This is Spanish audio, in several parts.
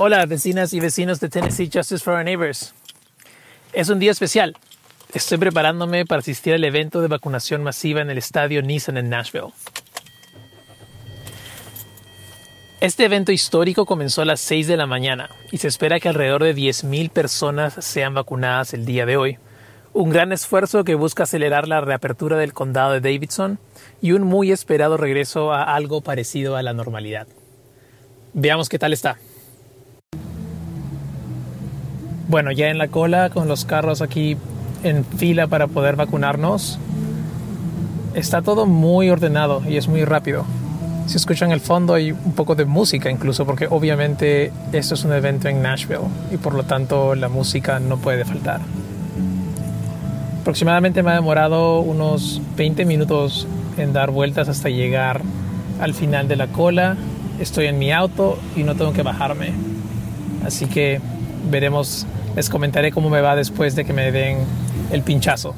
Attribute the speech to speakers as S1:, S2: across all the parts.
S1: Hola vecinas y vecinos de Tennessee Justice for Our Neighbors. Es un día especial. Estoy preparándome para asistir al evento de vacunación masiva en el estadio Nissan en Nashville. Este evento histórico comenzó a las 6 de la mañana y se espera que alrededor de 10.000 personas sean vacunadas el día de hoy. Un gran esfuerzo que busca acelerar la reapertura del condado de Davidson y un muy esperado regreso a algo parecido a la normalidad. Veamos qué tal está. Bueno, ya en la cola con los carros aquí en fila para poder vacunarnos. Está todo muy ordenado y es muy rápido. Si escuchan el fondo hay un poco de música incluso porque obviamente esto es un evento en Nashville y por lo tanto la música no puede faltar. Aproximadamente me ha demorado unos 20 minutos en dar vueltas hasta llegar al final de la cola. Estoy en mi auto y no tengo que bajarme. Así que veremos les comentaré cómo me va después de que me den el pinchazo.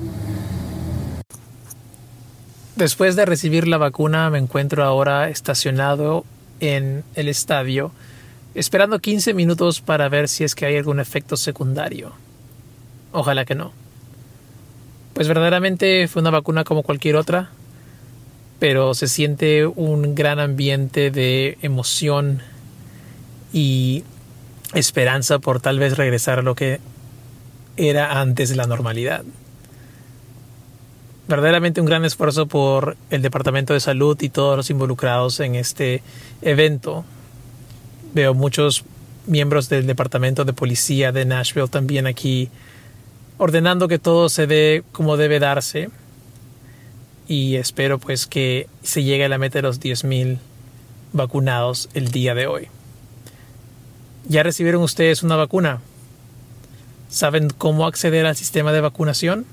S1: Después de recibir la vacuna me encuentro ahora estacionado en el estadio esperando 15 minutos para ver si es que hay algún efecto secundario. Ojalá que no. Pues verdaderamente fue una vacuna como cualquier otra, pero se siente un gran ambiente de emoción y esperanza por tal vez regresar a lo que era antes la normalidad. Verdaderamente un gran esfuerzo por el Departamento de Salud y todos los involucrados en este evento. Veo muchos miembros del Departamento de Policía de Nashville también aquí ordenando que todo se dé como debe darse y espero pues que se llegue a la meta de los 10.000 vacunados el día de hoy. ¿Ya recibieron ustedes una vacuna? ¿Saben cómo acceder al sistema de vacunación?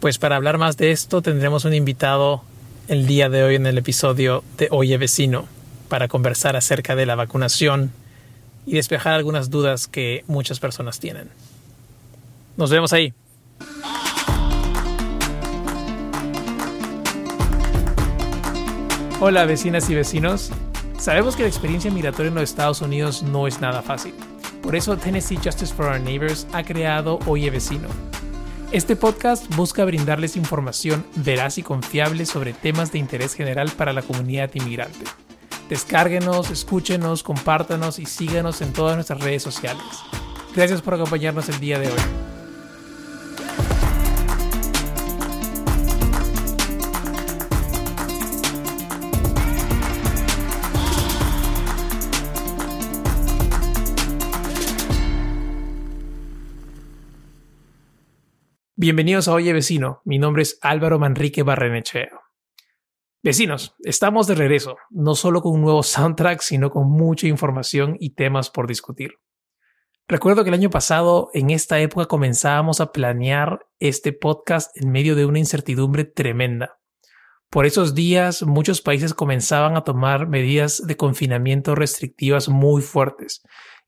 S1: Pues para hablar más de esto tendremos un invitado el día de hoy en el episodio de Oye Vecino para conversar acerca de la vacunación y despejar algunas dudas que muchas personas tienen. Nos vemos ahí. Hola vecinas y vecinos. Sabemos que la experiencia migratoria en los Estados Unidos no es nada fácil. Por eso Tennessee Justice for Our Neighbors ha creado Oye Vecino. Este podcast busca brindarles información veraz y confiable sobre temas de interés general para la comunidad inmigrante. Descárguenos, escúchenos, compártanos y síganos en todas nuestras redes sociales. Gracias por acompañarnos el día de hoy. Bienvenidos a Oye Vecino, mi nombre es Álvaro Manrique Barrenechea. Vecinos, estamos de regreso, no solo con un nuevo soundtrack, sino con mucha información y temas por discutir. Recuerdo que el año pasado, en esta época, comenzábamos a planear este podcast en medio de una incertidumbre tremenda. Por esos días, muchos países comenzaban a tomar medidas de confinamiento restrictivas muy fuertes,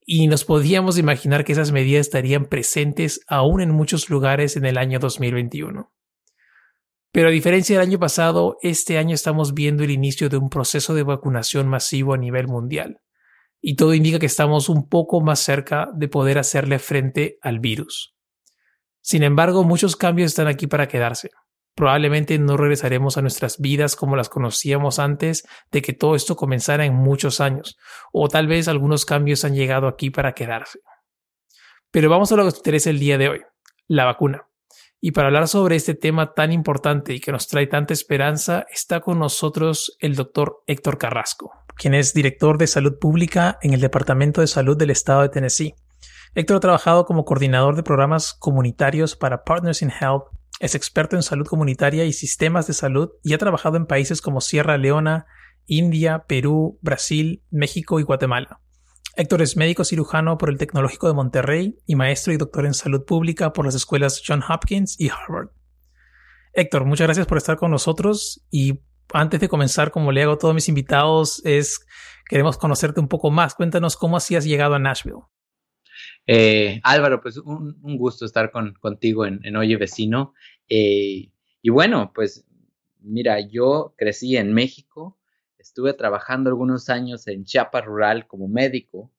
S1: y nos podíamos imaginar que esas medidas estarían presentes aún en muchos lugares en el año 2021. Pero a diferencia del año pasado, este año estamos viendo el inicio de un proceso de vacunación masivo a nivel mundial, y todo indica que estamos un poco más cerca de poder hacerle frente al virus. Sin embargo, muchos cambios están aquí para quedarse. Probablemente no regresaremos a nuestras vidas como las conocíamos antes de que todo esto comenzara en muchos años, o tal vez algunos cambios han llegado aquí para quedarse. Pero vamos a lo que nos interesa el día de hoy, la vacuna. Y para hablar sobre este tema tan importante y que nos trae tanta esperanza, está con nosotros el doctor Héctor Carrasco, quien es director de salud pública en el Departamento de Salud del Estado de Tennessee. Héctor ha trabajado como coordinador de programas comunitarios para Partners in Health es experto en salud comunitaria y sistemas de salud y ha trabajado en países como Sierra Leona, India, Perú, Brasil, México y Guatemala. Héctor es médico cirujano por el Tecnológico de Monterrey y maestro y doctor en salud pública por las escuelas John Hopkins y Harvard. Héctor, muchas gracias por estar con nosotros y antes de comenzar, como le hago a todos mis invitados, es queremos conocerte un poco más. Cuéntanos cómo así has llegado a Nashville.
S2: Eh, Álvaro, pues un, gusto estar contigo en, Oye Vecino. Eh, y bueno, pues mira, yo crecí en México, estuve trabajando algunos años en Chiapas Rural como médico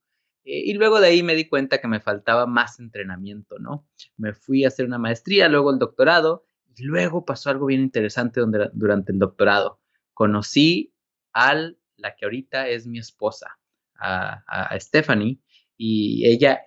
S2: Eh, y luego de ahí me di cuenta que me faltaba más entrenamiento, ¿no? Me fui a hacer una maestría, luego el doctorado, y luego pasó algo bien interesante donde, durante el doctorado. Conocí a la que ahorita es mi esposa, a, a Stephanie, y ella,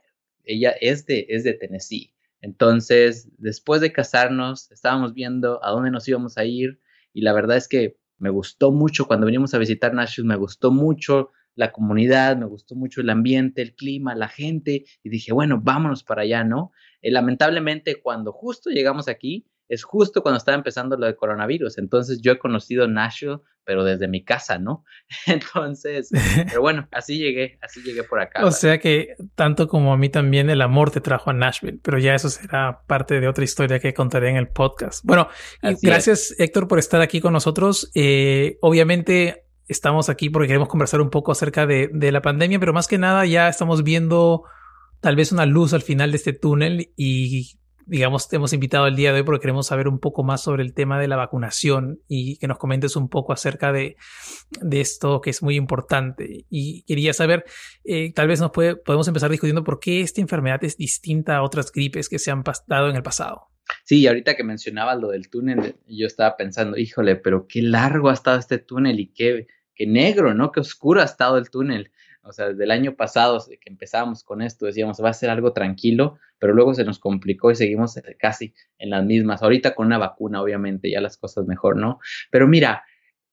S2: ella es, de, es de Tennessee. Entonces, después de casarnos, estábamos viendo a dónde nos íbamos a ir y la verdad es que me gustó mucho cuando venimos a visitar Nashville, me gustó mucho la comunidad, me gustó mucho el ambiente, el clima, la gente y dije, bueno, vámonos para allá, ¿no? Eh, lamentablemente, cuando justo llegamos aquí, es justo cuando estaba empezando lo de coronavirus. Entonces yo he conocido Nashville, pero desde mi casa, ¿no? Entonces, pero bueno, así llegué, así llegué por acá.
S1: o sea que tanto como a mí también el amor te trajo a Nashville, pero ya eso será parte de otra historia que contaré en el podcast. Bueno, gracias Héctor por estar aquí con nosotros. Eh, obviamente estamos aquí porque queremos conversar un poco acerca de, de la pandemia, pero más que nada ya estamos viendo tal vez una luz al final de este túnel y digamos, te hemos invitado el día de hoy porque queremos saber un poco más sobre el tema de la vacunación y que nos comentes un poco acerca de, de esto que es muy importante. Y quería saber, eh, tal vez nos puede, podemos empezar discutiendo por qué esta enfermedad es distinta a otras gripes que se han dado en el pasado.
S2: Sí, ahorita que mencionabas lo del túnel, yo estaba pensando, híjole, pero qué largo ha estado este túnel y qué, qué negro, ¿no? Qué oscuro ha estado el túnel. O sea, desde el año pasado que empezábamos con esto, decíamos, va a ser algo tranquilo, pero luego se nos complicó y seguimos casi en las mismas. Ahorita con una vacuna, obviamente, ya las cosas mejor, ¿no? Pero mira,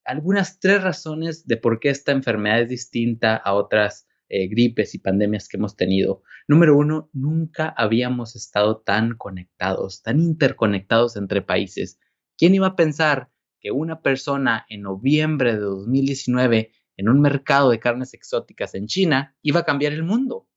S2: algunas tres razones de por qué esta enfermedad es distinta a otras eh, gripes y pandemias que hemos tenido. Número uno, nunca habíamos estado tan conectados, tan interconectados entre países. ¿Quién iba a pensar que una persona en noviembre de 2019 en un mercado de carnes exóticas en China, iba a cambiar el mundo.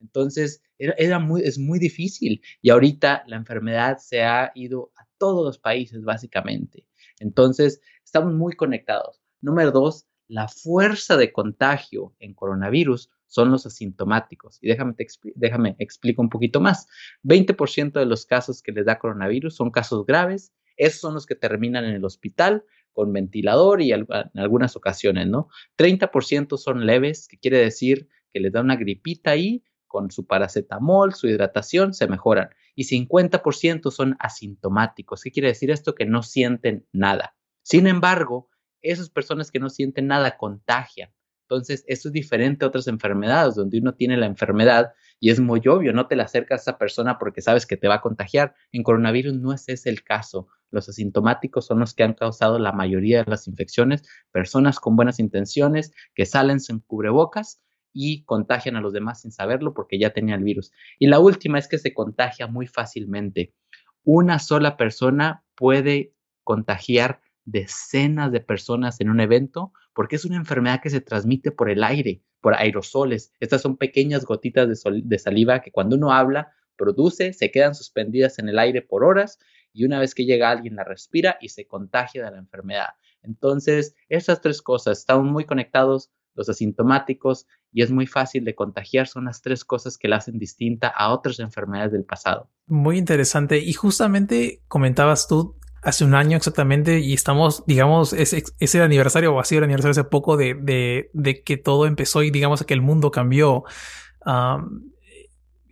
S2: Entonces, era, es muy difícil. Y ahorita la enfermedad se ha ido a todos los países, básicamente. Entonces, estamos muy conectados. Número dos, la fuerza de contagio en coronavirus son los asintomáticos. Y déjame, te déjame explico un poquito más. 20% de los casos que les da coronavirus son casos graves. Esos son los que terminan en el hospital con ventilador y en algunas ocasiones, ¿no? 30% son leves, que quiere decir que les da una gripita ahí, con su paracetamol, su hidratación, se mejoran. Y 50% son asintomáticos. ¿Qué quiere decir esto? Que no sienten nada. Sin embargo, esas personas que no sienten nada contagian. Entonces, eso es diferente a otras enfermedades, donde uno tiene la enfermedad y es muy obvio, no te la acercas a esa persona porque sabes que te va a contagiar. En coronavirus no es ese el caso. Los asintomáticos son los que han causado la mayoría de las infecciones, personas con buenas intenciones que salen sin cubrebocas y contagian a los demás sin saberlo porque ya tenían el virus. Y la última es que se contagia muy fácilmente. Una sola persona puede contagiar decenas de personas en un evento porque es una enfermedad que se transmite por el aire, por aerosoles. Estas son pequeñas gotitas de, saliva que cuando uno habla produce, se quedan suspendidas en el aire por horas y una vez que llega alguien la respira y se contagia de la enfermedad. Entonces, esas tres cosas están muy conectados, los asintomáticos y es muy fácil de contagiar, son las tres cosas que la hacen distinta a otras enfermedades del pasado.
S1: Muy interesante. Y justamente comentabas tú hace un año exactamente y estamos, digamos, ese, ese aniversario o ha sido el aniversario hace poco de, que todo empezó y digamos que el mundo cambió.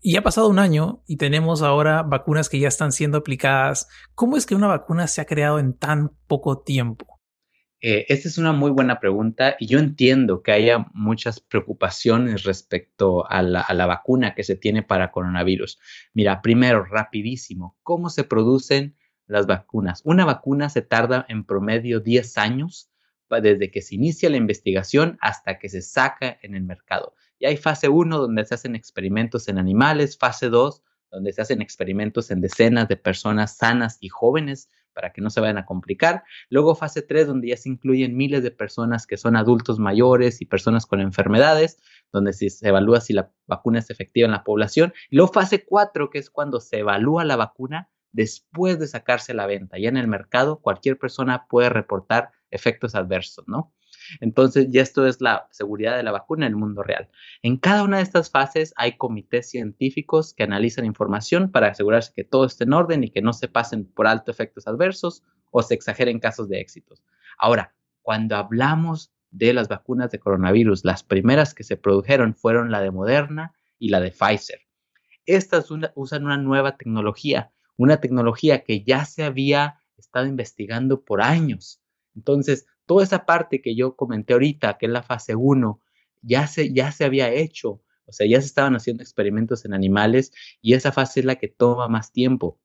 S1: y ha pasado un año y tenemos ahora vacunas que ya están siendo aplicadas. ¿Cómo es que una vacuna se ha creado en tan poco tiempo?
S2: Eh, esta es una muy buena pregunta y yo entiendo que haya muchas preocupaciones respecto a la, vacuna que se tiene para coronavirus. Mira, primero, rapidísimo, ¿cómo se producen las vacunas. Una vacuna se tarda en promedio 10 años desde que se inicia la investigación hasta que se saca en el mercado. Y hay fase 1 donde se hacen experimentos en animales, fase 2 donde se hacen experimentos en decenas de personas sanas y jóvenes para que no se vayan a complicar. Luego fase 3 donde ya se incluyen miles de personas que son adultos mayores y personas con enfermedades, donde se evalúa si la vacuna es efectiva en la población. Y luego fase 4 que es cuando se evalúa la vacuna después de sacarse la venta. Ya en el mercado cualquier persona puede reportar efectos adversos, ¿no? Entonces, ya esto es la seguridad de la vacuna en el mundo real. En cada una de estas fases hay comités científicos que analizan información para asegurarse que todo esté en orden y que no se pasen por alto efectos adversos o se exageren casos de éxitos. Ahora, cuando hablamos de las vacunas de coronavirus, las primeras que se produjeron fueron la de Moderna y la de Pfizer. Estas usan una nueva tecnología, una tecnología que ya se había estado investigando por años. Entonces, toda esa parte que yo comenté ahorita, que es la fase 1, ya se, ya se había hecho, o sea, ya se estaban haciendo experimentos en animales y esa fase es la que toma más tiempo.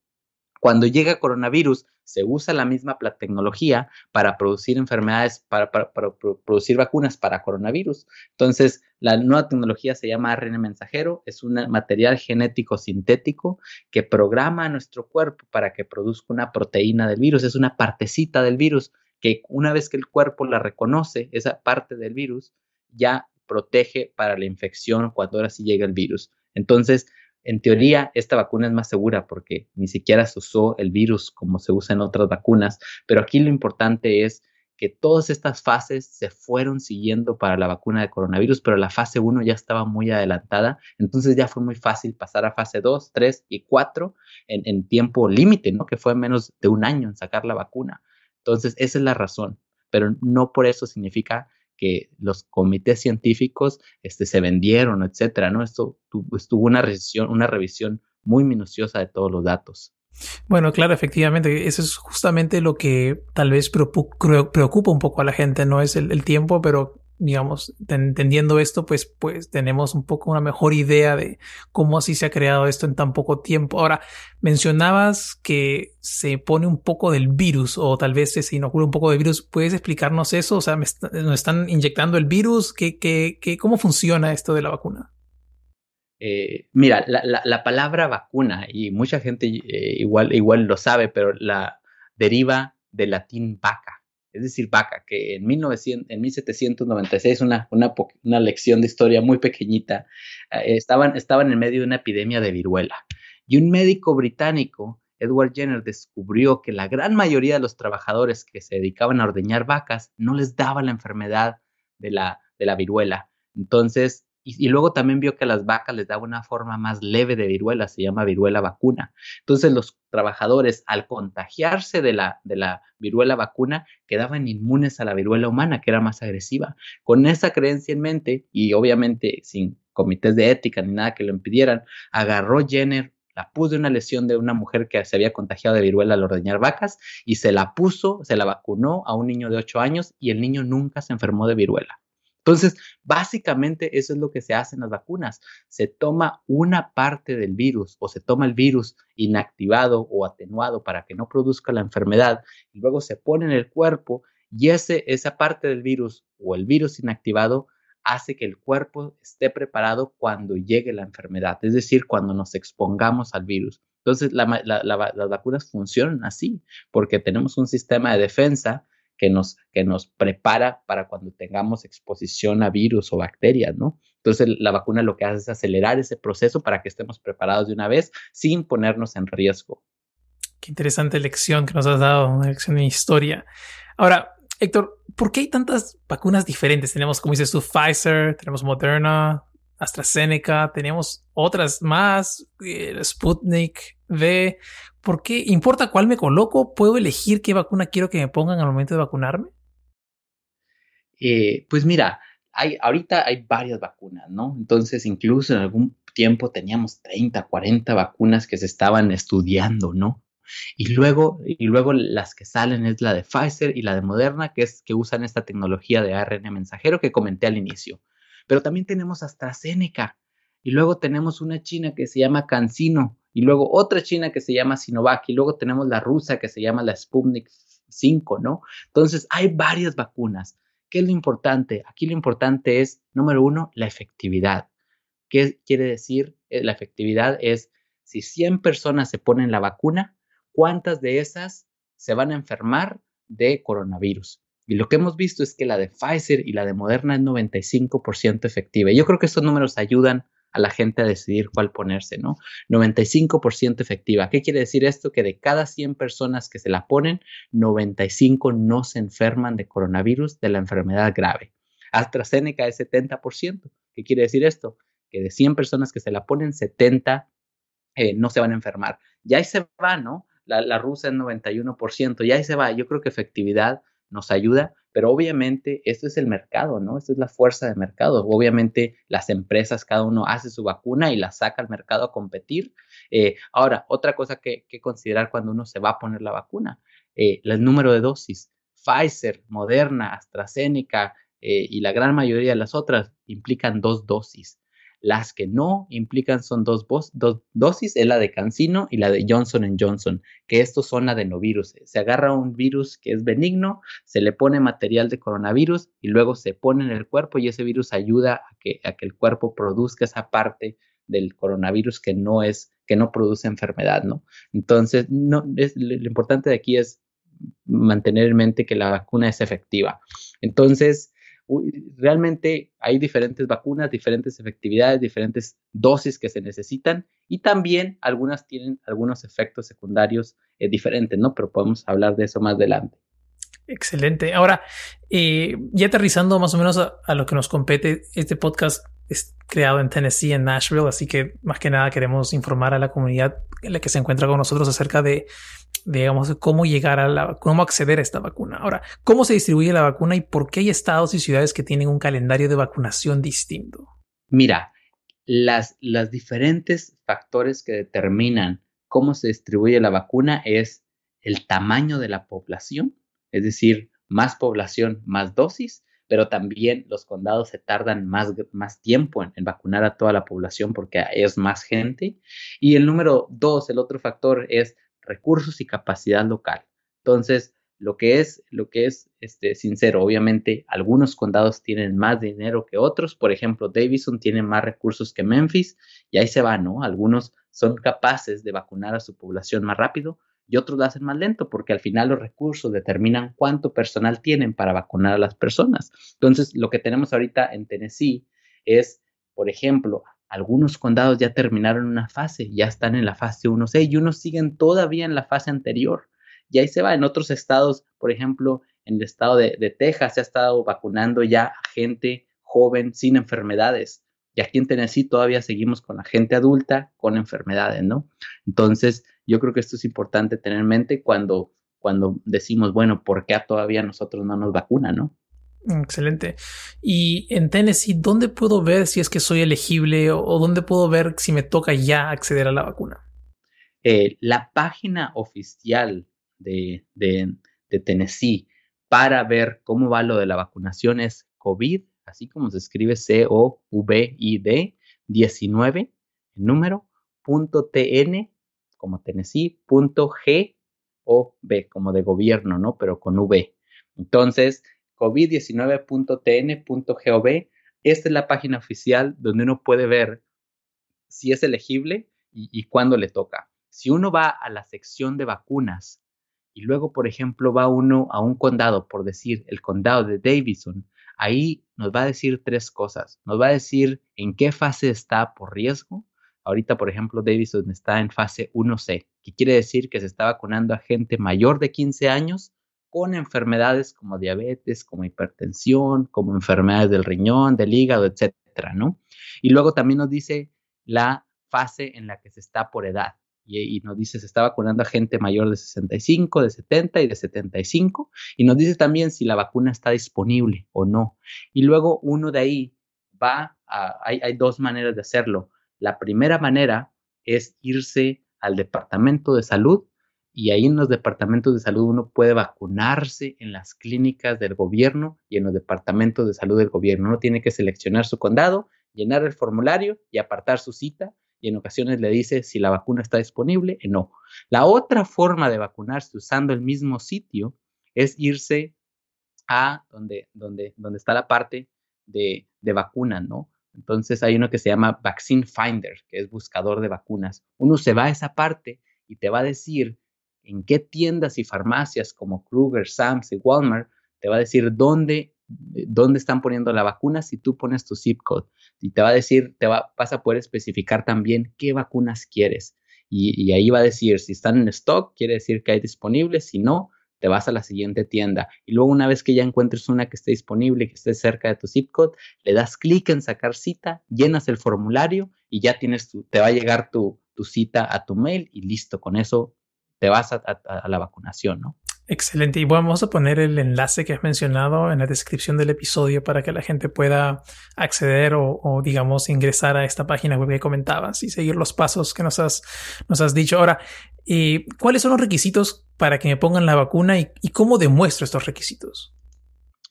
S2: Cuando llega coronavirus, se usa la misma tecnología para producir enfermedades, para, producir vacunas para coronavirus. Entonces, la nueva tecnología se llama ARN mensajero, es un material genético sintético que programa a nuestro cuerpo para que produzca una proteína del virus, es una partecita del virus que una vez que el cuerpo la reconoce, esa parte del virus, ya protege para la infección cuando ahora sí llega el virus. Entonces, en teoría, esta vacuna es más segura porque ni siquiera se usó el virus como se usa en otras vacunas, pero aquí lo importante es que todas estas fases se fueron siguiendo para la vacuna de coronavirus, pero la fase 1 ya estaba muy adelantada, entonces ya fue muy fácil pasar a fase 2, 3 y 4 en, en tiempo límite, ¿no? Que fue menos de un año en sacar la vacuna. Entonces, esa es la razón, pero no por eso significa que los comités científicos este, se vendieron, etcétera, ¿no? Esto estuvo una revisión, una revisión muy minuciosa de todos los datos.
S1: Bueno, claro, efectivamente, eso es justamente lo que tal vez preocupa un poco a la gente, no es el tiempo, pero digamos, entendiendo esto, pues, pues tenemos un poco una mejor idea de cómo así se ha creado esto en tan poco tiempo. Ahora, mencionabas que se pone un poco del virus o tal vez se inocula un poco de virus. ¿Puedes explicarnos eso? O sea, ¿nos están inyectando el virus? ¿Qué, qué, qué, ¿Cómo funciona esto de la vacuna?
S2: Eh, mira, la, la, palabra vacuna, y mucha gente eh, igual, igual lo sabe, pero la deriva del latín vaca es decir, vaca, que en, 1900, en 1796, una, una, una lección de historia muy pequeñita, eh, estaban, estaban en medio de una epidemia de viruela. Y un médico británico, Edward Jenner, descubrió que la gran mayoría de los trabajadores que se dedicaban a ordeñar vacas no les daba la enfermedad de la, de la viruela. Entonces, y, luego también vio que a las vacas les daba una forma más leve de viruela, se llama viruela vacuna. Entonces los trabajadores al contagiarse de la, de la viruela vacuna quedaban inmunes a la viruela humana, que era más agresiva. Con esa creencia en mente y obviamente sin comités de ética ni nada que lo impidieran, agarró Jenner la puso de una lesión de una mujer que se había contagiado de viruela al ordeñar vacas y se la puso, se la vacunó a un niño de 8 años y el niño nunca se enfermó de viruela. Entonces, básicamente eso es lo que se hace en las vacunas. Se toma una parte del virus o se toma el virus inactivado o atenuado para que no produzca la enfermedad y luego se pone en el cuerpo y ese, esa parte del virus o el virus inactivado hace que el cuerpo esté preparado cuando llegue la enfermedad, es decir, cuando nos expongamos al virus. Entonces, las vacunas funcionan así, porque tenemos un sistema de defensa que nos, que nos prepara para cuando tengamos exposición a virus o bacterias, ¿no? Entonces la vacuna lo que hace es acelerar ese proceso para que estemos preparados de una vez sin ponernos en riesgo.
S1: Qué interesante lección que nos has dado, una lección de historia. Ahora, Héctor, ¿por qué hay tantas vacunas diferentes? Tenemos, como dices tú, Pfizer, tenemos Moderna, AstraZeneca, tenemos otras más, el Sputnik V. ¿Por qué importa cuál me coloco? ¿Puedo elegir qué vacuna quiero que me pongan al momento de vacunarme?
S2: Eh, pues mira, hay, ahorita hay varias vacunas, ¿no? Entonces, incluso en algún tiempo teníamos 30, 40 vacunas que se estaban estudiando, ¿no? Y luego, y luego las que salen es la de Pfizer y la de Moderna, que es que usan esta tecnología de ARN mensajero que comenté al inicio. Pero también tenemos AstraZeneca. Y luego tenemos una china que se llama CanSino. Y luego otra china que se llama Sinovac. Y luego tenemos la rusa que se llama la Sputnik 5, ¿no? Entonces, hay varias vacunas. ¿Qué es lo importante? Aquí lo importante es, número uno, la efectividad. ¿Qué quiere decir? Eh, la efectividad es si 100 personas se ponen la vacuna, ¿cuántas de esas se van a enfermar de coronavirus? Y lo que hemos visto es que la de Pfizer y la de Moderna es 95% efectiva. Yo creo que estos números ayudan a la gente a decidir cuál ponerse, ¿no? 95% efectiva. ¿Qué quiere decir esto? Que de cada 100 personas que se la ponen, 95 no se enferman de coronavirus, de la enfermedad grave. AstraZeneca es 70%. ¿Qué quiere decir esto? Que de 100 personas que se la ponen, 70 eh, no se van a enfermar. Ya ahí se va, ¿no? La, la rusa es 91%, ya ahí se va. Yo creo que efectividad nos ayuda, pero obviamente esto es el mercado, ¿no? Esto es la fuerza de mercado. Obviamente las empresas, cada uno hace su vacuna y la saca al mercado a competir. Eh, ahora, otra cosa que, que, considerar cuando uno se va a poner la vacuna, eh, el número de dosis. Pfizer, Moderna, AstraZeneca eh, y la gran mayoría de las otras implican dos dosis. Las que no implican son dos, dos, dosis, es la de Cancino y la de Johnson Johnson, que estos son adenovirus. Se agarra un virus que es benigno, se le pone material de coronavirus y luego se pone en el cuerpo y ese virus ayuda a que, a que el cuerpo produzca esa parte del coronavirus que no es, que no produce enfermedad, ¿no? Entonces, no, es, lo importante de aquí es mantener en mente que la vacuna es efectiva. Entonces, realmente hay diferentes vacunas, diferentes efectividades, diferentes dosis que se necesitan y también algunas tienen algunos efectos secundarios eh, diferentes, ¿no? Pero podemos hablar de eso más adelante.
S1: Excelente. Ahora, eh, ya aterrizando más o menos a, lo que nos compete, este podcast es creado en Tennessee, en Nashville, así que más que nada queremos informar a la comunidad en la que se encuentra con nosotros acerca de, digamos, cómo llegar a la, cómo acceder a esta vacuna. Ahora, ¿cómo se distribuye la vacuna y por qué hay estados y ciudades que tienen un calendario de vacunación distinto?
S2: Mira, las, las diferentes factores que determinan cómo se distribuye la vacuna es el tamaño de la población, es decir, más población, más dosis, pero también los condados se tardan más, más tiempo en, vacunar a toda la población porque es más gente. Y el número dos, el otro factor es recursos y capacidad local. Entonces, lo que es, lo que es este, sincero, obviamente algunos condados tienen más dinero que otros, por ejemplo, Davison tiene más recursos que Memphis y ahí se va, ¿no? Algunos son capaces de vacunar a su población más rápido, y otros lo hacen más lento porque al final los recursos determinan cuánto personal tienen para vacunar a las personas. Entonces, lo que tenemos ahorita en Tennessee es, por ejemplo, algunos condados ya terminaron una fase, ya están en la fase 1C y unos siguen todavía en la fase anterior. Y ahí se va. En otros estados, por ejemplo, en el estado de, Texas se ha estado vacunando ya gente joven sin enfermedades. Y aquí en Tennessee todavía seguimos con la gente adulta con enfermedades, ¿no? Entonces, yo creo que esto es importante tener en mente cuando, cuando decimos, bueno, ¿por qué todavía nosotros no nos vacunan, no?
S1: Excelente. Y en Tennessee, ¿dónde puedo ver si es que soy elegible o, dónde puedo ver si me toca ya acceder a la vacuna?
S2: Eh, la página oficial de, de, de, Tennessee para ver cómo va lo de la vacunación es COVID, así como se escribe C-O-V-I-D 19, el número, punto TN como Tennessee, punto G o B, como de gobierno, ¿no? Pero con V. Entonces, COVID-19.tn.gov, esta es la página oficial donde uno puede ver si es elegible y, y cuándo le toca. Si uno va a la sección de vacunas y luego, por ejemplo, va uno a un condado, por decir, el condado de Davison, ahí nos va a decir tres cosas. Nos va a decir en qué fase está por riesgo, Ahorita, por ejemplo, Davison está en fase 1C, que quiere decir que se está vacunando a gente mayor de 15 años con enfermedades como diabetes, como hipertensión, como enfermedades del riñón, del hígado, etcétera, ¿no? Y luego también nos dice la fase en la que se está por edad. Y, y, nos dice se está vacunando a gente mayor de 65, de 70 y de 75. Y nos dice también si la vacuna está disponible o no. Y luego uno de ahí va a, hay dos maneras de hacerlo. La primera manera es irse al departamento de salud y ahí en los departamentos de salud uno puede vacunarse en las clínicas del gobierno y en los departamentos de salud del gobierno. Uno tiene que seleccionar su condado, llenar el formulario y apartar su cita y en ocasiones le dice si la vacuna está disponible o no. La otra forma de vacunarse usando el mismo sitio es irse a donde, donde, donde está la parte de, de vacuna, ¿no? Entonces hay uno que se llama Vaccine Finder, que es buscador de vacunas. Uno se va a esa parte y te va a decir en qué tiendas y farmacias como Kruger, Sam's y Walmart, te va a decir dónde, dónde están poniendo la vacuna si tú pones tu zip code. Y te va a decir, te va, vas a poder especificar también qué vacunas quieres. Y, y ahí va a decir si están en stock, quiere decir que hay disponibles, si no, te vas a la siguiente tienda y luego una vez que ya encuentres una que esté disponible, que esté cerca de tu zip code, le das clic en sacar cita, llenas el formulario y ya tienes tu, te va a llegar tu, tu cita a tu mail y listo, con eso te vas a, la vacunación, ¿no?
S1: Excelente. Y vamos a poner el enlace que has mencionado en la descripción del episodio para que la gente pueda acceder o, digamos, ingresar a esta página web que comentabas y seguir los pasos que nos has, nos has dicho. Ahora, eh, ¿cuáles son los requisitos para que me pongan la vacuna y, cómo demuestro estos requisitos?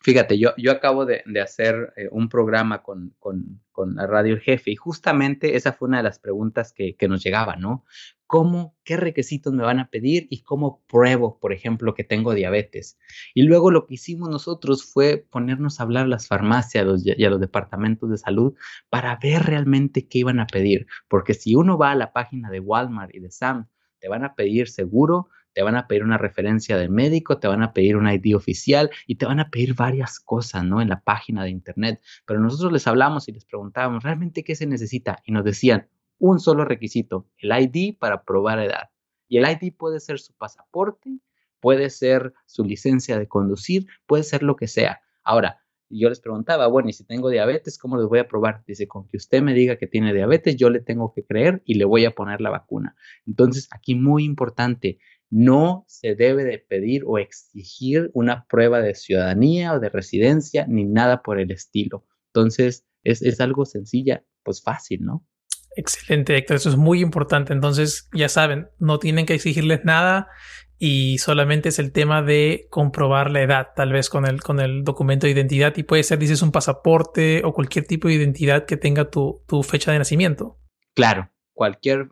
S2: Fíjate, yo, yo acabo de, hacer eh, un programa con, con, con, Radio Jefe y justamente esa fue una de las preguntas que, que nos llegaba, ¿no? cómo, qué requisitos me van a pedir y cómo pruebo, por ejemplo, que tengo diabetes. Y luego lo que hicimos nosotros fue ponernos a hablar a las farmacias y a los departamentos de salud para ver realmente qué iban a pedir. Porque si uno va a la página de Walmart y de Sam, te van a pedir seguro, te van a pedir una referencia de médico, te van a pedir un ID oficial y te van a pedir varias cosas, ¿no? En la página de internet. Pero nosotros les hablamos y les preguntábamos, ¿realmente qué se necesita? Y nos decían, un solo requisito, el ID para probar edad. Y el ID puede ser su pasaporte, puede ser su licencia de conducir, puede ser lo que sea. Ahora, yo les preguntaba, bueno, y si tengo diabetes, ¿cómo les voy a probar? Dice, con que usted me diga que tiene diabetes, yo le tengo que creer y le voy a poner la vacuna. Entonces, aquí muy importante, no se debe de pedir o exigir una prueba de ciudadanía o de residencia, ni nada por el estilo. Entonces, es, es algo sencilla, pues fácil, ¿no?
S1: Excelente, Héctor. Eso es muy importante. Entonces, ya saben, no tienen que exigirles nada y solamente es el tema de comprobar la edad, tal vez con el, con el documento de identidad. Y puede ser, dices, un pasaporte o cualquier tipo de identidad que tenga tu, tu fecha de nacimiento.
S2: Claro, cualquier,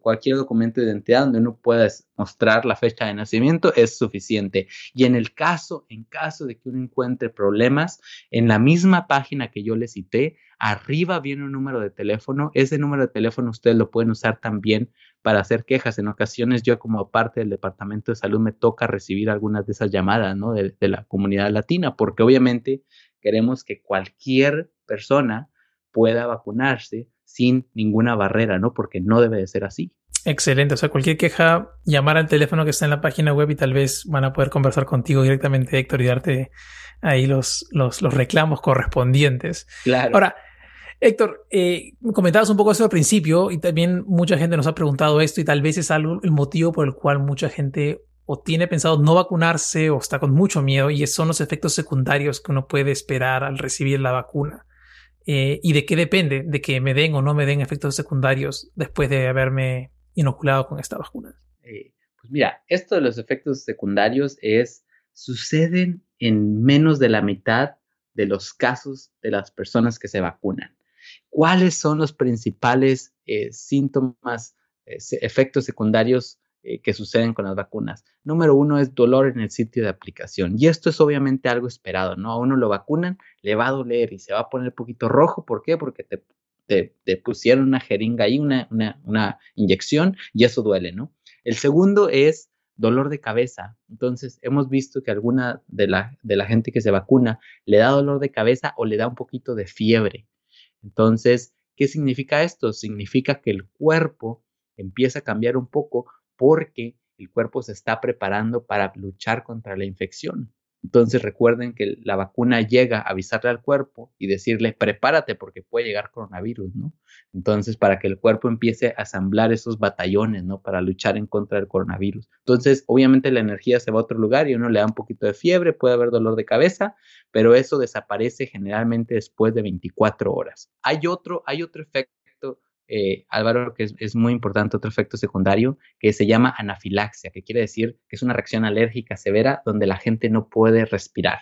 S2: cualquier documento de identidad donde uno pueda mostrar la fecha de nacimiento es suficiente. Y en el caso, en caso de que uno encuentre problemas, en la misma página que yo le cité, arriba viene un número de teléfono. Ese número de teléfono ustedes lo pueden usar también para hacer quejas. En ocasiones yo como parte del Departamento de Salud me toca recibir algunas de esas llamadas ¿no? de, de la comunidad latina, porque obviamente queremos que cualquier persona pueda vacunarse sin ninguna barrera, ¿no? Porque no debe de ser así.
S1: Excelente. O sea, cualquier queja, llamar al teléfono que está en la página web y tal vez van a poder conversar contigo directamente, Héctor, y darte ahí los, los, reclamos correspondientes.
S2: Claro.
S1: Ahora, Héctor, eh, comentabas un poco eso al principio y también mucha gente nos ha preguntado esto y tal vez es algo el motivo por el cual mucha gente o tiene pensado no vacunarse o está con mucho miedo y son los efectos secundarios que uno puede esperar al recibir la vacuna. Eh, y de qué depende de que me den o no me den efectos secundarios después de haberme inoculado con esta vacuna.
S2: Eh, pues mira, esto de los efectos secundarios es suceden en menos de la mitad de los casos de las personas que se vacunan. ¿Cuáles son los principales eh, síntomas, efectos secundarios eh, que suceden con las vacunas. Número uno es dolor en el sitio de aplicación. Y esto es obviamente algo esperado, ¿no? A uno lo vacunan, le va a doler y se va a poner un poquito rojo. ¿Por qué? Porque te, te, pusieron una jeringa ahí, una, una, una inyección, y eso duele, ¿no? El segundo es dolor de cabeza. Entonces, hemos visto que alguna de la, de la gente que se vacuna le da dolor de cabeza o le da un poquito de fiebre. Entonces, ¿qué significa esto? Significa que el cuerpo empieza a cambiar un poco porque el cuerpo se está preparando para luchar contra la infección. Entonces recuerden que la vacuna llega a avisarle al cuerpo y decirle, prepárate porque puede llegar coronavirus, ¿no? Entonces, para que el cuerpo empiece a asamblar esos batallones, ¿no? Para luchar en contra del coronavirus. Entonces, obviamente la energía se va a otro lugar y uno le da un poquito de fiebre, puede haber dolor de cabeza, pero eso desaparece generalmente después de 24 horas. Hay otro, hay otro efecto eh, Álvaro, que es, muy importante, otro efecto secundario, que se llama anafilaxia, que quiere decir que es una reacción alérgica severa donde la gente no puede respirar.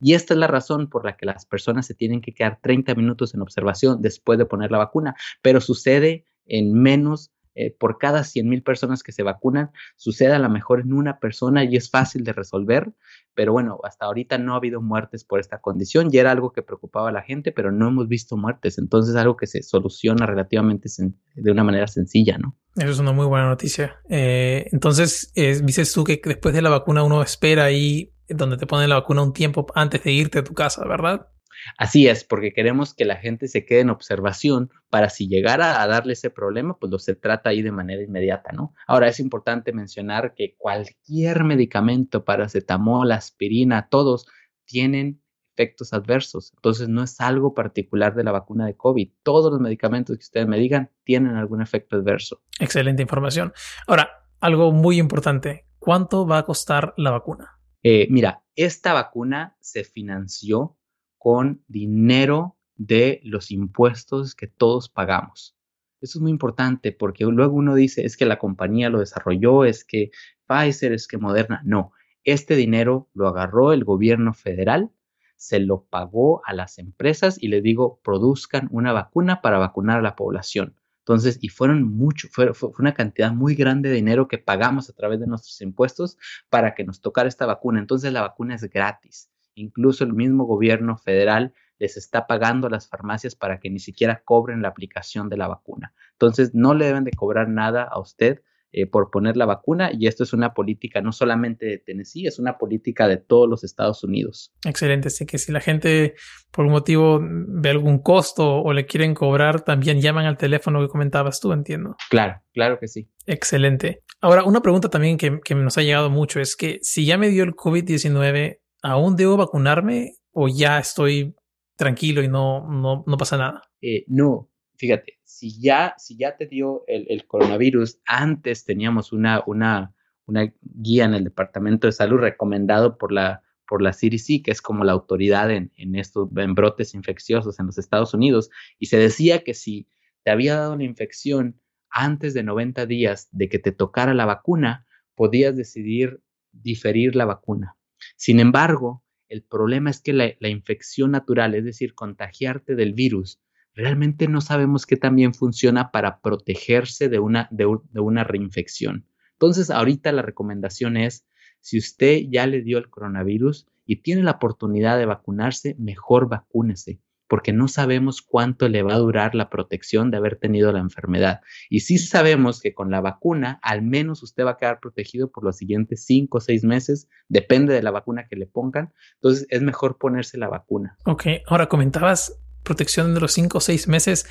S2: Y esta es la razón por la que las personas se tienen que quedar 30 minutos en observación después de poner la vacuna, pero sucede en menos eh, por cada 100.000 personas que se vacunan, sucede a lo mejor en una persona y es fácil de resolver, pero bueno, hasta ahorita no ha habido muertes por esta condición y era algo que preocupaba a la gente, pero no hemos visto muertes, entonces es algo que se soluciona relativamente de una manera sencilla, ¿no?
S1: Eso es una muy buena noticia. Eh, entonces, dices tú que después de la vacuna uno espera ahí donde te ponen la vacuna un tiempo antes de irte a tu casa, ¿verdad?
S2: Así es, porque queremos que la gente se quede en observación para si llegara a darle ese problema, pues lo se trata ahí de manera inmediata, ¿no? Ahora es importante mencionar que cualquier medicamento, paracetamol, aspirina, todos tienen efectos adversos. Entonces no es algo particular de la vacuna de COVID. Todos los medicamentos que ustedes me digan tienen algún efecto adverso.
S1: Excelente información. Ahora, algo muy importante. ¿cuánto va a costar la vacuna?
S2: Eh, mira, esta vacuna se financió con dinero de los impuestos que todos pagamos. Eso es muy importante porque luego uno dice, es que la compañía lo desarrolló, es que Pfizer, es que Moderna. No, este dinero lo agarró el gobierno federal, se lo pagó a las empresas y le digo, produzcan una vacuna para vacunar a la población. Entonces, y fueron mucho, fue, fue, una cantidad muy grande de dinero que pagamos a través de nuestros impuestos para que nos tocara esta vacuna. Entonces, la vacuna es gratis. Incluso el mismo gobierno federal les está pagando a las farmacias para que ni siquiera cobren la aplicación de la vacuna. Entonces, no le deben de cobrar nada a usted eh, por poner la vacuna y esto es una política no solamente de Tennessee, es una política de todos los Estados Unidos.
S1: Excelente, así que si la gente por un motivo ve algún costo o le quieren cobrar, también llaman al teléfono que comentabas tú, entiendo.
S2: Claro, claro que sí.
S1: Excelente. Ahora, una pregunta también que, que nos ha llegado mucho es que si ya me dio el COVID-19, ¿aún debo vacunarme o ya estoy tranquilo y no, no, no pasa nada?
S2: Eh, no, fíjate, si ya, si ya te dio el, coronavirus, antes teníamos una, una, una, guía en el Departamento de Salud recomendado por la, por la CDC, que es como la autoridad en, en estos brotes infecciosos en los Estados Unidos, y se decía que si te había dado la infección antes de 90 días de que te tocara la vacuna, podías decidir diferir la vacuna. Sin embargo, el problema es que la, infección natural, es decir, contagiarte del virus, realmente no sabemos qué también funciona para protegerse de una, de, una reinfección. Entonces, ahorita la recomendación es, si usted ya le dio el coronavirus y tiene la oportunidad de vacunarse, mejor vacúnese porque no sabemos cuánto le va a durar la protección de haber tenido la enfermedad. Y sí sabemos que con la vacuna, al menos usted va a quedar protegido por los siguientes cinco o seis meses, depende de la vacuna que le pongan. Entonces es mejor ponerse la vacuna.
S1: Ok, ahora comentabas protección de los cinco o seis meses.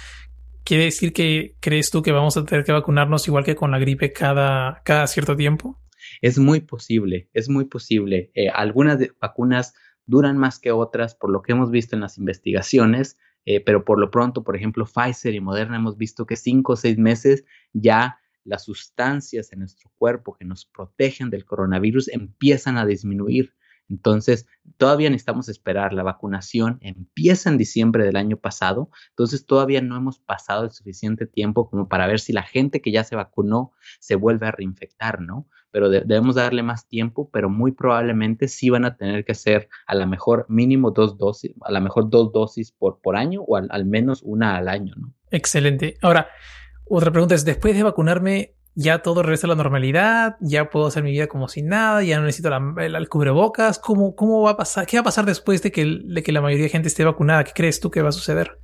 S1: ¿Quiere decir que crees tú que vamos a tener que vacunarnos igual que con la gripe cada, cada cierto tiempo?
S2: Es muy posible, es muy posible. Eh, algunas vacunas duran más que otras por lo que hemos visto en las investigaciones, eh, pero por lo pronto, por ejemplo, Pfizer y Moderna hemos visto que cinco o seis meses ya las sustancias en nuestro cuerpo que nos protegen del coronavirus empiezan a disminuir. Entonces, todavía necesitamos esperar. La vacunación empieza en diciembre del año pasado, entonces todavía no hemos pasado el suficiente tiempo como para ver si la gente que ya se vacunó se vuelve a reinfectar, ¿no? Pero debemos darle más tiempo, pero muy probablemente sí van a tener que hacer a lo mejor mínimo dos dosis, a lo mejor dos dosis por, por año o al, al menos una al año, ¿no?
S1: Excelente. Ahora, otra pregunta es, después de vacunarme, ya todo regresa a la normalidad, ya puedo hacer mi vida como sin nada, ya no necesito el, cubrebocas. ¿Cómo, ¿Cómo va a pasar? ¿Qué va a pasar después de que, de que la mayoría de gente esté vacunada? ¿Qué crees tú que va a suceder?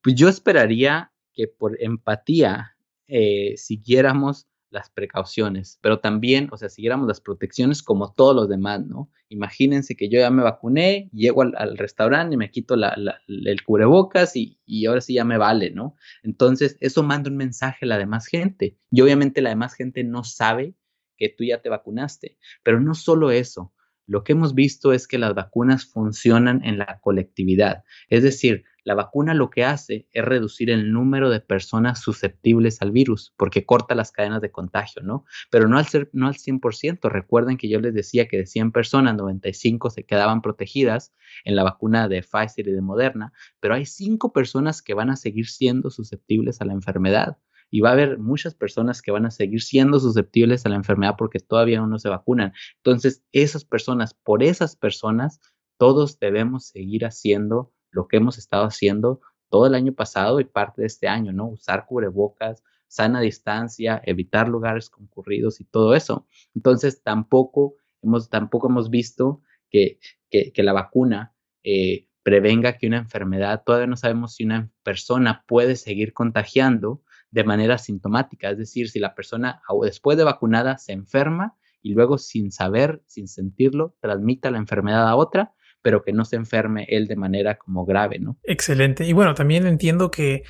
S2: Pues yo esperaría que por empatía eh, siguiéramos las precauciones, pero también, o sea, siguiéramos las protecciones como todos los demás, ¿no? Imagínense que yo ya me vacuné, llego al, restaurante y me quito el cubrebocas y, y, ahora sí ya me vale, ¿no? Entonces, eso manda un mensaje a la demás gente y obviamente la demás gente no sabe que tú ya te vacunaste, pero no solo eso, lo que hemos visto es que las vacunas funcionan en la colectividad, es decir, la vacuna lo que hace es reducir el número de personas susceptibles al virus, porque corta las cadenas de contagio, ¿no? Pero no al, ser, no al 100%. Recuerden que yo les decía que de 100 personas, 95 se quedaban protegidas en la vacuna de Pfizer y de Moderna, pero hay 5 personas que van a seguir siendo susceptibles a la enfermedad y va a haber muchas personas que van a seguir siendo susceptibles a la enfermedad porque todavía no se vacunan. Entonces, esas personas, por esas personas, todos debemos seguir haciendo lo que hemos estado haciendo todo el año pasado y parte de este año, ¿no? Usar cubrebocas, sana distancia, evitar lugares concurridos y todo eso. Entonces, tampoco hemos, tampoco hemos visto que, que, la vacuna eh, prevenga que una enfermedad, todavía no sabemos si una persona puede seguir contagiando de manera sintomática, es decir, si la persona después de vacunada se enferma y luego sin saber, sin sentirlo, transmita la enfermedad a otra, pero que no se enferme él de manera como grave, ¿no?
S1: Excelente. Y bueno, también entiendo que,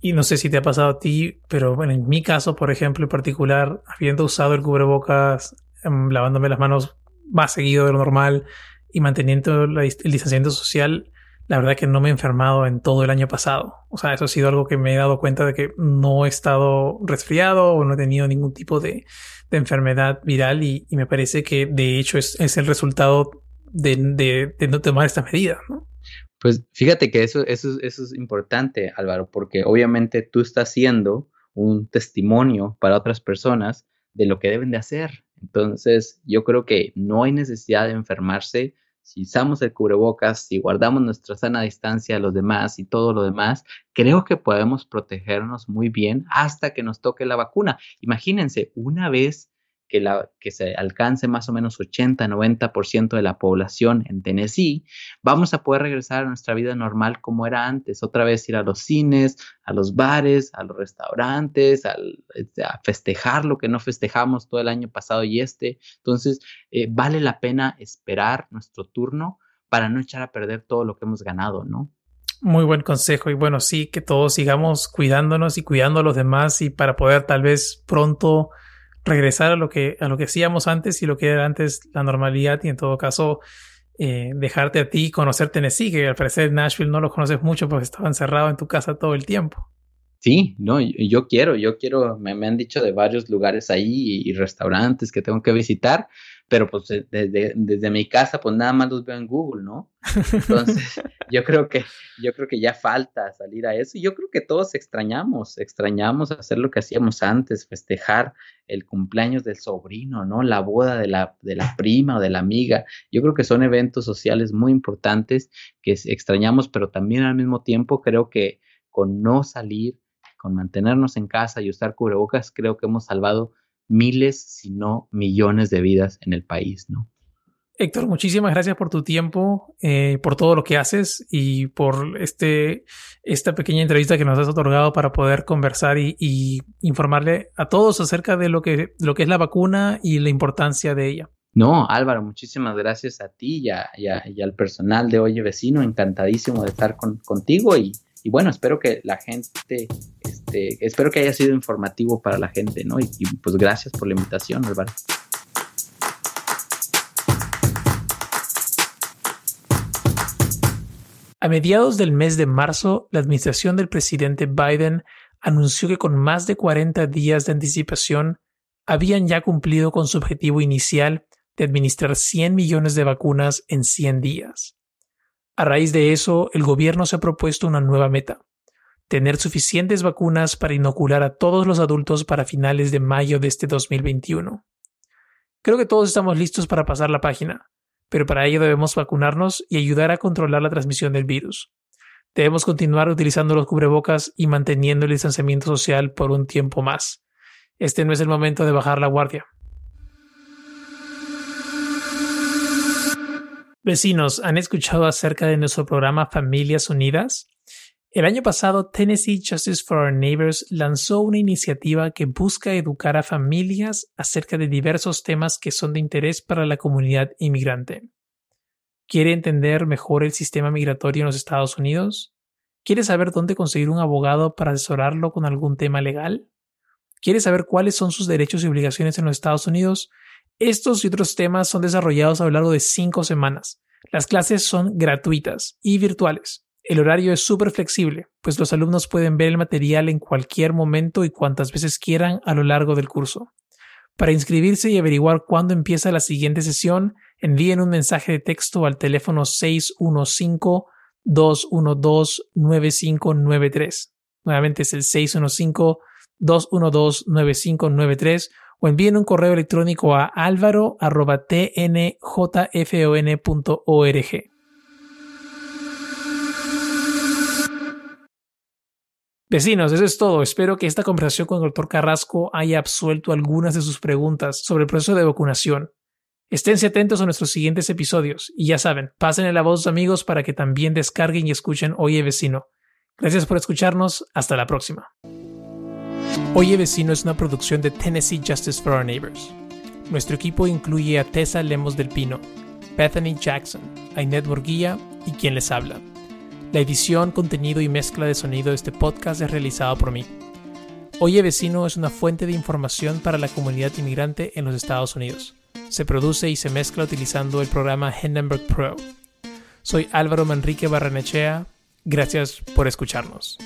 S1: y no sé si te ha pasado a ti, pero bueno, en mi caso, por ejemplo, en particular, habiendo usado el cubrebocas, em, lavándome las manos más seguido de lo normal y manteniendo el distanciamiento social, la verdad que no me he enfermado en todo el año pasado. O sea, eso ha sido algo que me he dado cuenta de que no he estado resfriado o no he tenido ningún tipo de, enfermedad viral y, me parece que de hecho es, el resultado de, no tomar esta medida, ¿no?
S2: Pues fíjate que eso, eso, eso es importante, Álvaro, porque obviamente tú estás siendo un testimonio para otras personas de lo que deben de hacer. Entonces, yo creo que no hay necesidad de enfermarse si usamos el cubrebocas, si guardamos nuestra sana distancia de los demás y todo lo demás, creo que podemos protegernos muy bien hasta que nos toque la vacuna. Imagínense, una vez que, se alcance más o menos 80-90% de la población en Tennessee, vamos a poder regresar a nuestra vida normal como era antes, otra vez ir a los cines, a los bares, a los restaurantes, este, a festejar lo que no festejamos todo el año pasado y este. Entonces, eh, vale la pena esperar nuestro turno para no echar a perder todo lo que hemos ganado, ¿no?
S1: Muy buen consejo y bueno, sí, que todos sigamos cuidándonos y cuidando a los demás y para poder tal vez pronto regresar a lo que, a lo que hacíamos antes y lo que era antes la normalidad y en todo caso eh, dejarte a ti conocer Tennessee, que al parecer Nashville no lo conoces mucho porque estaba encerrado en tu casa todo el tiempo.
S2: Sí, no, yo quiero, yo quiero, me, me han dicho de varios lugares ahí y, restaurantes que tengo que visitar, pero pues desde, desde mi casa pues nada más los veo en Google, ¿no? Entonces yo creo que, yo creo que ya falta salir a eso y yo creo que todos extrañamos, extrañamos hacer lo que hacíamos antes, festejar el cumpleaños del sobrino, ¿no? La boda de la, de la prima o de la amiga. Yo creo que son eventos sociales muy importantes que extrañamos, pero también al mismo tiempo creo que con no salir con mantenernos en casa y usar cubrebocas, creo que hemos salvado miles, si no millones de vidas en el país, ¿no?
S1: Héctor, muchísimas gracias por tu tiempo, eh, por todo lo que haces y por este, esta pequeña entrevista que nos has otorgado para poder conversar y, informarle a todos acerca de lo que, lo que es la vacuna y la importancia de ella.
S2: No, Álvaro, muchísimas gracias a ti y, al personal de Oye Vecino. Encantadísimo de estar contigo y, y bueno, espero que la gente, este, espero que haya sido informativo para la gente, ¿no? Y, pues gracias por la invitación, Álvaro.
S1: A mediados del mes de marzo, la administración del presidente Biden anunció que con más de 40 días de anticipación habían ya cumplido con su objetivo inicial de administrar 100 millones de vacunas en 100 días. A raíz de eso, el gobierno se ha propuesto una nueva meta, tener suficientes vacunas para inocular a todos los adultos para finales de mayo de este 2021. Creo que todos estamos listos para pasar la página, pero para ello debemos vacunarnos y ayudar a controlar la transmisión del virus. Debemos continuar utilizando los cubrebocas y manteniendo el distanciamiento social por un tiempo más. Este no es el momento de bajar la guardia. Vecinos, ¿han escuchado acerca de nuestro programa Familias Unidas? El año pasado, Tennessee Justice for Our Neighbors lanzó una iniciativa que busca educar a familias acerca de diversos temas que son de interés para la comunidad inmigrante. ¿Quiere entender mejor el sistema migratorio en los Estados Unidos? ¿Quiere saber dónde conseguir un abogado para asesorarlo con algún tema legal? ¿Quiere saber cuáles son sus derechos y obligaciones en los Estados Unidos? Estos y otros temas son desarrollados a lo largo de cinco semanas. Las clases son gratuitas y virtuales. El horario es súper flexible, pues los alumnos pueden ver el material en cualquier momento y cuantas veces quieran a lo largo del curso. Para inscribirse y averiguar cuándo empieza la siguiente sesión, envíen un mensaje de texto al teléfono 615-212-9593. Nuevamente es el 615-212-9593 o envíen un correo electrónico a alvaro.tnjfon.org. Vecinos, eso es todo. Espero que esta conversación con el doctor Carrasco haya absuelto algunas de sus preguntas sobre el proceso de vacunación. Esténse atentos a nuestros siguientes episodios y ya saben, pasen la voz a sus amigos para que también descarguen y escuchen Oye Vecino. Gracias por escucharnos. Hasta la próxima. Oye Vecino es una producción de Tennessee Justice for Our Neighbors. Nuestro equipo incluye a Tessa Lemos del Pino, Bethany Jackson, Ainet Morguía y quien les habla. La edición, contenido y mezcla de sonido de este podcast es realizado por mí. Oye Vecino es una fuente de información para la comunidad inmigrante en los Estados Unidos. Se produce y se mezcla utilizando el programa Hindenburg Pro. Soy Álvaro Manrique Barrenechea. Gracias por escucharnos.